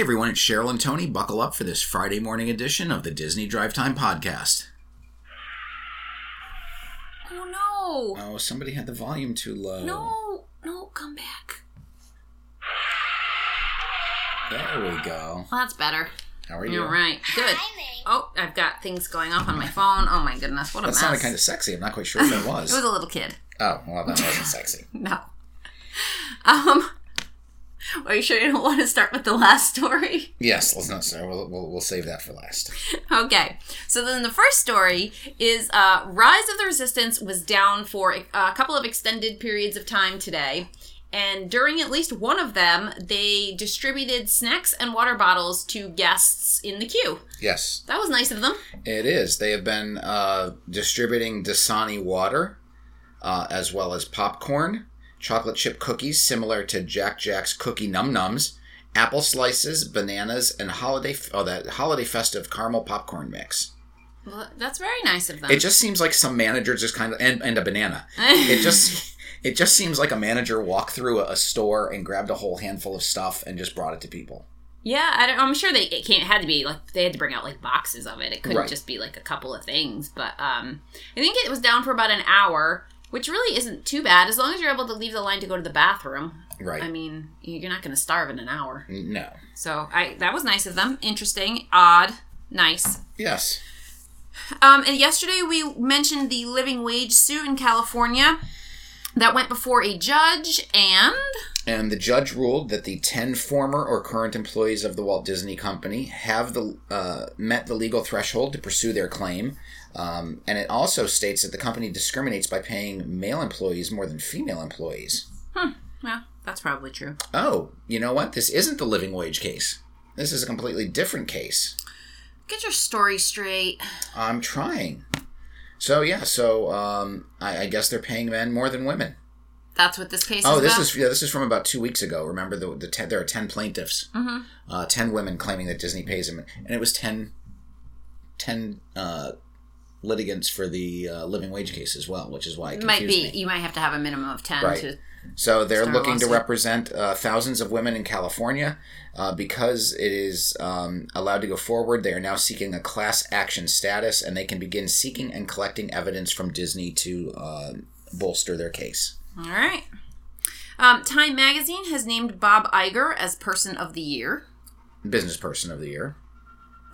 Hey everyone, it's Cheryl and Tony. Buckle up for this Friday morning edition of the Disney Drive Time Podcast. Oh no! Oh, somebody had the volume too low. No, no, come back. There we go. Well, that's better. How are you? All right, good. Oh, I've got things going off on my phone. Oh my goodness, what a That mess! sounded kind of sexy. I'm not quite sure what that it was. It was a little kid. oh, well, that wasn't sexy. No. Um. Are you sure you don't want to start with the last story? Yes, let's not. Sorry, we'll, we'll, we'll save that for last. Okay. So then the first story is uh, Rise of the Resistance was down for a, a couple of extended periods of time today. And during at least one of them, they distributed snacks and water bottles to guests in the queue. Yes, That was nice of them. it is. They have been uh, distributing Dasani water uh, as well as popcorn, chocolate chip cookies similar to Jack Jack's Cookie Num Nums, apple slices, bananas, and holiday oh that holiday festive caramel popcorn mix. Well, that's very nice of them. It just seems like some manager just kind of and, and a banana. It just it just seems like a manager walked through a, a store and grabbed a whole handful of stuff and just brought it to people. yeah, I don't, I'm sure they it can't had to be like they had to bring out like boxes of it. It couldn't Right. just be like a couple of things. But um, I think it was down for about an hour, which really isn't too bad as long as you're able to leave the line to go to the bathroom. Right. I mean, you're not going to starve in an hour. No. So I that was nice of them. Interesting, odd, nice. Yes. Um, and yesterday we mentioned the living wage suit in California that went before a judge, and And the judge ruled that the 10 former or current employees of the Walt Disney Company have the uh, met the legal threshold to pursue their claim. Um, and it also states that the company discriminates by paying male employees more than female employees. Hmm. well, that's probably true. Oh, you know what? This isn't the living wage case. This is a completely different case. Get your story straight. I'm trying. So, yeah, so um, I, I guess they're paying men more than women. That's what this case Oh, is this about. is yeah, this is from about two weeks ago. Remember the the ten, there are ten plaintiffs, mm-hmm. uh, ten women claiming that Disney pays them, and it was 10, 10 uh, litigants for the uh, living wage case as well, which is why it might be. me. You might have to have a minimum of ten Right. to. So they're looking to represent uh, thousands of women in California uh, because it is um, allowed to go forward. They are now seeking a class action status, and they can begin seeking and collecting evidence from Disney to uh, bolster their case. All right. Um, Time Magazine has named Bob Iger as Person of the Year. Business Person of the Year.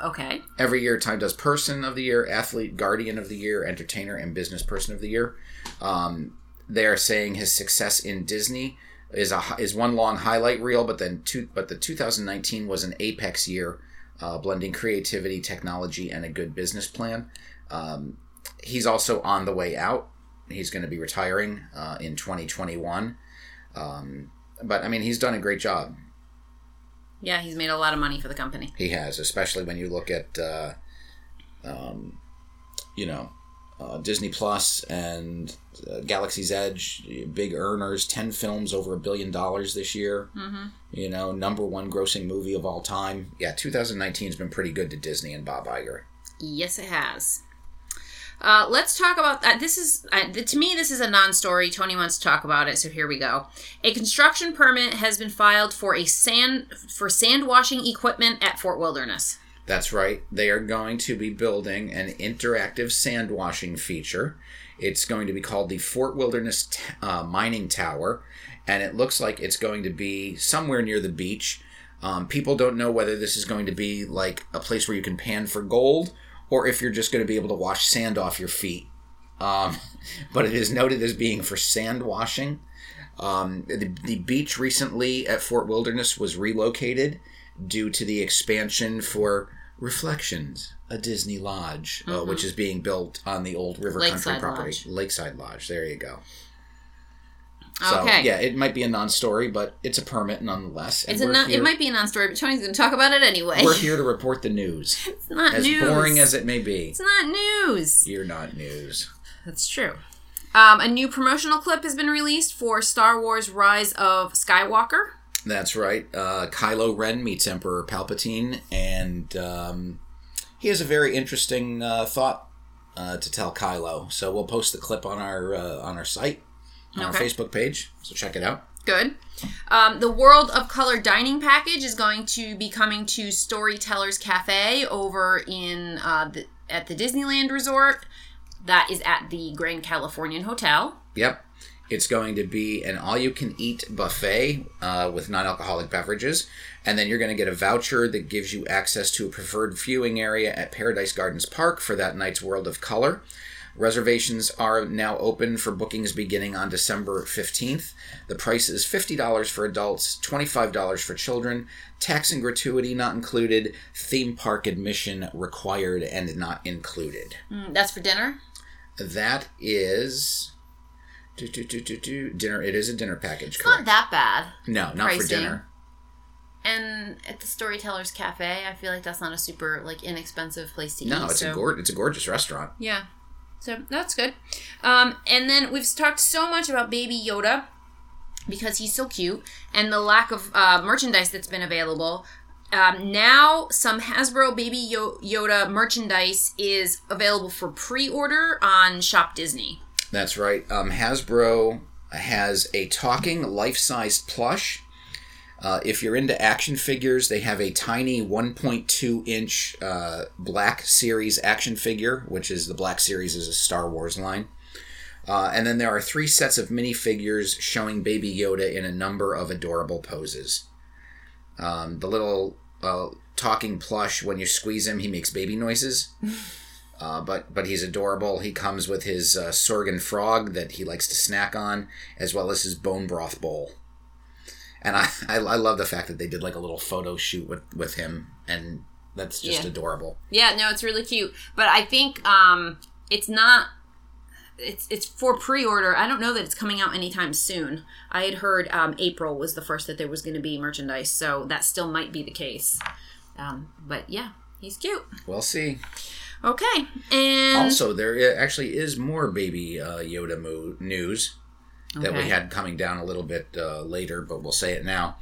Okay. Every year, Time does Person of the Year, Athlete, Guardian of the Year, Entertainer, and Business Person of the Year. Um, they are saying his success in Disney is a is one long highlight reel, but then two, but the 2019 was an apex year, uh, blending creativity, technology, and a good business plan. Um, he's also on the way out. He's going to be retiring uh, in 2021. Um, but I mean, he's done a great job. Yeah, he's made a lot of money for the company. He has, especially when you look at, uh, um, you know, uh, Disney Plus and uh, Galaxy's Edge, big earners, ten films over a billion dollars this year. Mm-hmm. You know, number one grossing movie of all time. Yeah, 2019 has been pretty good to Disney and Bob Iger. Yes, it has. Uh, let's talk about that. This is uh, to me, this is a non-story. Tony wants to talk about it, so here we go. A construction permit has been filed for a sand for sand washing equipment at Fort Wilderness. That's right. They are going to be building an interactive sand washing feature. It's going to be called the Fort Wilderness uh, Mining Tower, and it looks like it's going to be somewhere near the beach. Um, people don't know whether this is going to be like a place where you can pan for gold or if you're just going to be able to wash sand off your feet. Um, but it is noted as being for sand washing. Um, the, the beach recently at Fort Wilderness was relocated due to the expansion for Reflections, a Disney lodge, uh, which is being built on the old River Country property. Lodge. Lakeside Lodge. There you go. So, Okay. yeah, it might be a non-story, but it's a permit nonetheless. and It's a non- here- it might be a non-story, but Tony's going to talk about it anyway. We're here to report the news, it's not as news. boring as it may be. it's not news. You're not news. That's true. Um, a new promotional clip has been released for Star Wars: Rise of Skywalker. That's right. Uh, Kylo Ren meets Emperor Palpatine, and um, he has a very interesting uh, thought uh, to tell Kylo. So we'll post the clip on our uh, on our site, on our Facebook page. So check it out. Good. Um, the World of Color dining package is going to be coming to Storytellers Cafe over in uh, the, at the Disneyland Resort. That is at the Grand Californian Hotel. Yep. It's going to be an all you can eat buffet uh, with non alcoholic beverages. And then you're going to get a voucher that gives you access to a preferred viewing area at Paradise Gardens Park for that night's World of Color. Reservations are now open for bookings beginning on December 15th. The price is $50 for adults, $25 for children, tax and gratuity not included, theme park admission required and not included. Mm, that's for dinner? That is. Do, do, do, do, do, dinner. It is a dinner package. It's correct. not that bad. no, not for dinner. And at the Storytellers Cafe, I feel like that's not a super like inexpensive place to eat. No, it's so- a gor- It's a gorgeous restaurant. Yeah. So that's good. Um, and then we've talked so much about Baby Yoda because he's so cute and the lack of uh, merchandise that's been available. Um, now, some Hasbro Baby Yo- Yoda merchandise is available for pre order on Shop Disney. That's right. Um, Hasbro has a talking life-sized plush. Uh, if you're into action figures, they have a tiny 1.2 inch uh, Black Series action figure, which is the Black Series is a Star Wars line. Uh, and then there are three sets of minifigures showing Baby Yoda in a number of adorable poses. Um, the little uh, talking plush, when you squeeze him, he makes baby noises. Uh, but but he's adorable. He comes with his uh, Sorgan frog that he likes to snack on, as well as his bone broth bowl. And I, I, I love the fact that they did like a little photo shoot with, with him, and that's just Yeah. adorable. Yeah, no, it's really cute. But I think um, it's not. It's it's for pre-order. I don't know that it's coming out anytime soon. I had heard um, April was the first that there was going to be merchandise, so that still might be the case. Um, but yeah, he's cute. We'll see. Okay, and Also, there actually is more Baby uh, Yoda mo- news that we had coming down a little bit uh, later, but we'll say it now.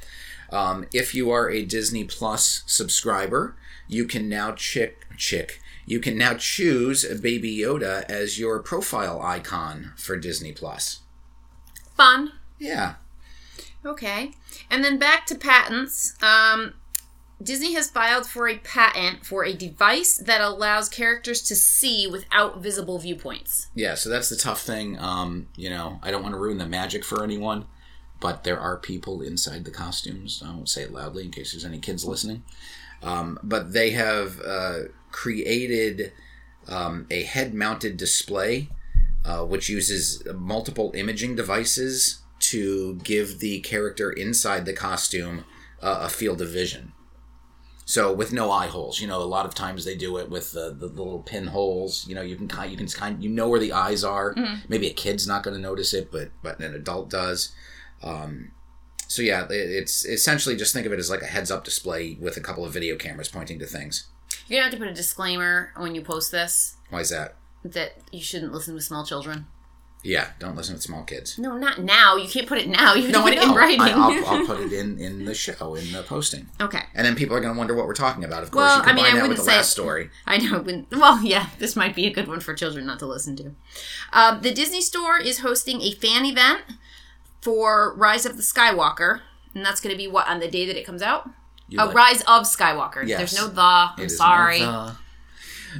Um, if you are a Disney Plus subscriber, you can now chick chick. You can now choose Baby Yoda as your profile icon for Disney Plus. fun. Yeah, Okay, and then back to patents. Um, Disney has filed for a patent for a device that allows characters to see without visible viewpoints. yeah. So that's the tough thing. Um, you know, I don't want to ruin the magic for anyone, but there are people inside the costumes. I won't say it loudly in case there's any kids listening. Um, but they have uh, created um, a head-mounted display, uh, which uses multiple imaging devices to give the character inside the costume uh, a field of vision. So with no eye holes, you know, a lot of times they do it with the, the, little pinholes. You know, you can kind, you can kind, you know where the eyes are. Maybe a kid's not going to notice it, but but an adult does. Um, so yeah, it, it's essentially just think of it as like a heads-up display with a couple of video cameras pointing to things. You're gonna have to put a disclaimer when you post this Why is that? that you shouldn't listen to small children. Yeah, don't listen to small kids. No, not now. You can't put it now. You put I it in writing. I, I'll, I'll put it in in the show in the posting, okay. and then people are going to wonder what we're talking about. Of course, Well, you I mean, combine I that with wouldn't the say- last story. I know. Well, yeah, this might be a good one for children not to listen to. Um, the Disney Store is hosting a fan event for Rise of the Skywalker, and that's going to be what on the day that it comes out. You Oh, like- Rise of Skywalker. Yes. There's no the. I'm sorry. not the-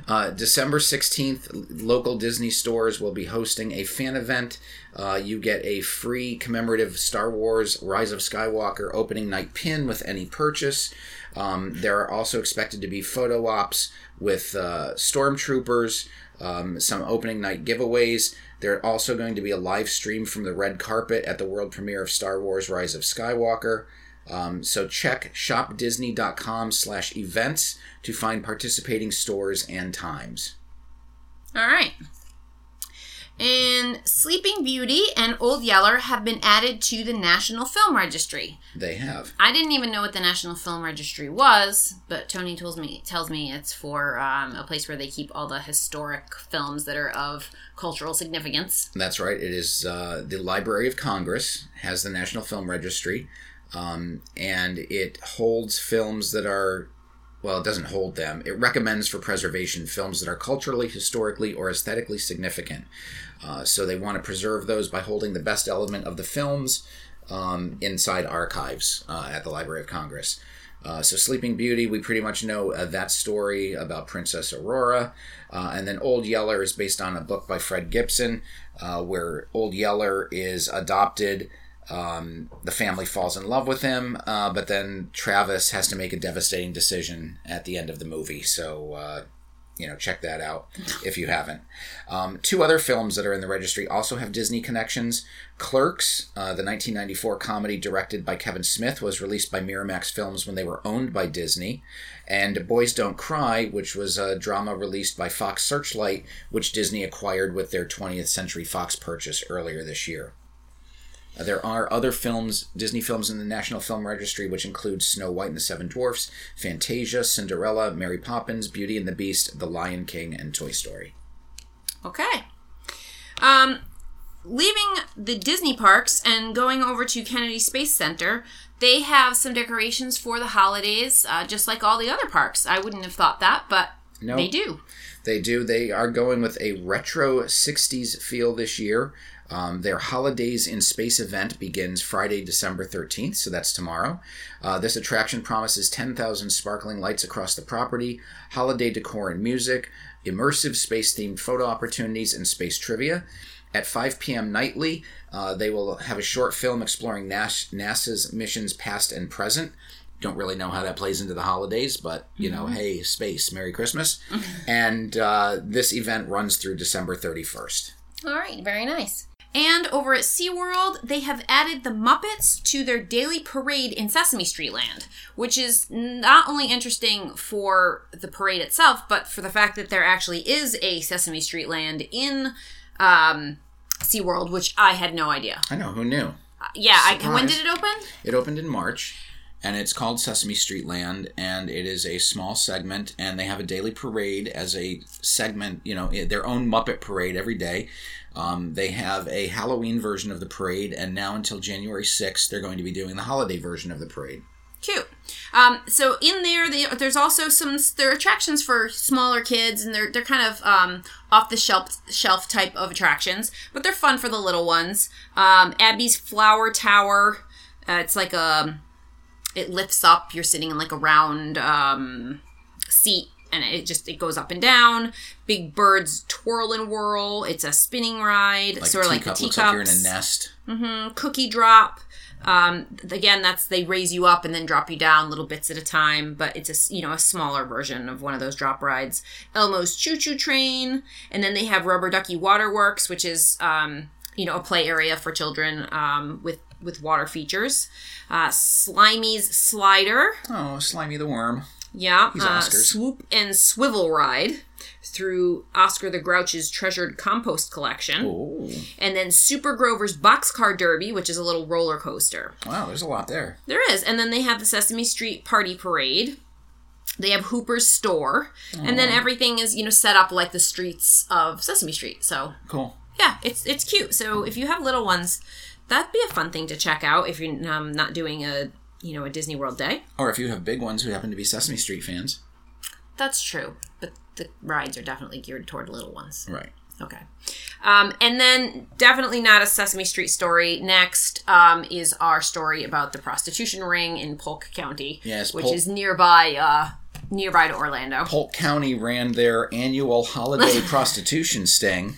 Uh, December 16th, local Disney stores will be hosting a fan event. Uh, you get a free commemorative Star Wars Rise of Skywalker opening night pin with any purchase. Um, there are also expected to be photo ops with uh, stormtroopers, um, some opening night giveaways. There are also going to be a live stream from the red carpet at the world premiere of Star Wars Rise of Skywalker. Um, so check shopdisney.com slash events to find participating stores and times. All right. And Sleeping Beauty and Old Yeller have been added to the National Film Registry. They have. I didn't even know what the National Film Registry was, but Tony tells me tells me it's for um, a place where they keep all the historic films that are of cultural significance. That's right. It is uh, the Library of Congress has the National Film Registry, um, and it holds films that are. Well, it doesn't hold them. It recommends for preservation films that are culturally, historically, or aesthetically significant. Uh, so they want to preserve those by holding the best element of the films um, inside archives uh, at the Library of Congress. Uh, so Sleeping Beauty, we pretty much know uh, that story about Princess Aurora. Uh, and then Old Yeller is based on a book by Fred Gibson, uh, where Old Yeller is adopted. Um, the family falls in love with him, uh, but then Travis has to make a devastating decision at the end of the movie. So uh, you know, check that out if you haven't. Um, two other films that are in the registry also have Disney connections. Clerks, uh, the 1994 comedy directed by Kevin Smith, was released by Miramax Films when they were owned by Disney. And Boys Don't Cry, which was a drama released by Fox Searchlight, which Disney acquired with their 20th Century Fox purchase earlier this year. Uh, there are other films, Disney films in the National Film Registry, which include Snow White and the Seven Dwarfs, Fantasia, Cinderella, Mary Poppins, Beauty and the Beast, The Lion King, and Toy Story. Okay. Um, leaving the Disney parks and going over to Kennedy Space Center, they have some decorations for the holidays, uh, just like all the other parks. I wouldn't have thought that, but No. they do. They do. They are going with a retro 60s feel this year. Um, their Holidays in Space event begins Friday, December 13th, so that's tomorrow. Uh, this attraction promises 10,000 sparkling lights across the property, holiday decor and music, immersive space themed photo opportunities, and space trivia. At 5 p.m. nightly, uh, they will have a short film exploring NAS- NASA's missions past and present. Don't really know how that plays into the holidays, but you know, hey, space, Merry Christmas. and uh, this event runs through December 31st. All right, very nice. And over at SeaWorld, they have added the Muppets to their daily parade in Sesame Street Land, which is not only interesting for the parade itself, but for the fact that there actually is a Sesame Street Land in um, SeaWorld, which I had no idea. I know, who knew? Yeah, I, when did it open? It opened in March, and it's called Sesame Street Land, and it is a small segment, and they have a daily parade as a segment, you know, their own Muppet parade every day. Um, they have a Halloween version of the parade, and now until January 6th, they're going to be doing the holiday version of the parade. Cute. Um, so in there, they, there's also some there are attractions for smaller kids, and they're they're kind of um, off the shelf shelf type of attractions, but they're fun for the little ones. Um, Abby's Flower Tower. Uh, it's like a it lifts up. You're sitting in like a round um, seat, and it just it goes up and down. Big Bird's twirl and whirl. It's a spinning ride, Like sort of like the teacup, looks like you're in a teacups. nest. Cookie drop. Um, again, that's they raise you up and then drop you down little bits at a time, but it's a you know a smaller version of one of those drop rides. Elmo's Choo Choo Train, and then they have Rubber Ducky Waterworks, which is um, you know a play area for children um, with with water features. Uh, Slimey's Slider, Oh, Slimey the Worm. Yeah, uh, Swoop and Swivel Ride through Oscar the Grouch's treasured compost collection. Oh, And then Super Grover's Boxcar Derby, which is a little roller coaster. wow, there's a lot there. There is. And then they have the Sesame Street Party Parade. They have Hooper's Store. And then everything is, you know, set up like the streets of Sesame Street. So, Cool. yeah, it's it's cute. So, if you have little ones, that'd be a fun thing to check out if you're um, not doing a, you know, a Disney World day. Or if you have big ones who happen to be Sesame Street fans. That's true. But the rides are definitely geared toward little ones. Right. Okay. Um, and then definitely not a Sesame Street story. Next um, is our story about the prostitution ring in Polk County, Yes, which Polk- is nearby, uh, nearby to Orlando. Polk County ran their annual holiday prostitution sting.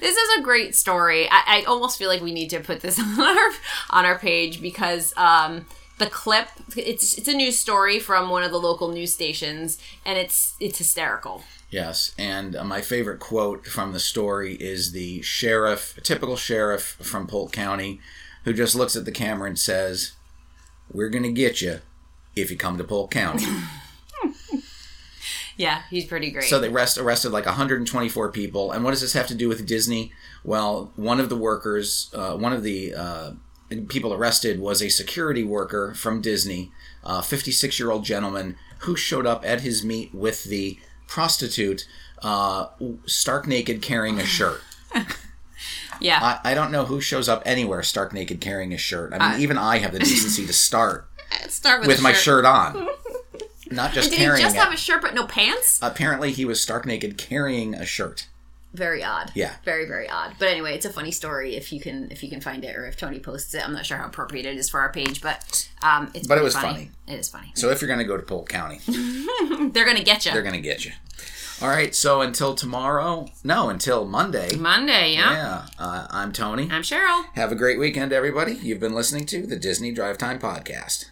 This is a great story. I, I almost feel like we need to put this on our on our page because um, the clip it's it's a news story from one of the local news stations, and it's it's hysterical. Yes, and uh, my favorite quote from the story is the sheriff, a typical sheriff from Polk County, who just looks at the camera and says, "We're gonna get you if you come to Polk County." Yeah, he's pretty great. so they arrest, arrested like 124 people, and what does this have to do with Disney? Well, one of the workers, uh, one of the uh, people arrested was a security worker from Disney, a 56 year old gentleman who showed up at his meet with the prostitute, uh, stark naked, carrying a shirt. yeah, I, I don't know who shows up anywhere stark naked carrying a shirt. I mean, even I have the decency to start start with, with my shirt. shirt on, not just Did he carrying just it. have a shirt but no pants? Apparently, he was stark naked carrying a shirt. Very odd. Yeah. very very odd. But anyway, it's a funny story if you can if you can find it or if Tony posts it. I'm not sure how appropriate it is for our page, but um, it's But it was funny. funny. It is funny. So if you're going to go to Polk County, They're gonna get you they're going to get you. All right. So until tomorrow, no, until Monday. Monday. Yeah. Yeah. Uh, I'm Tony. I'm Cheryl. Have a great weekend, everybody. You've been listening to the Disney Drive Time Podcast.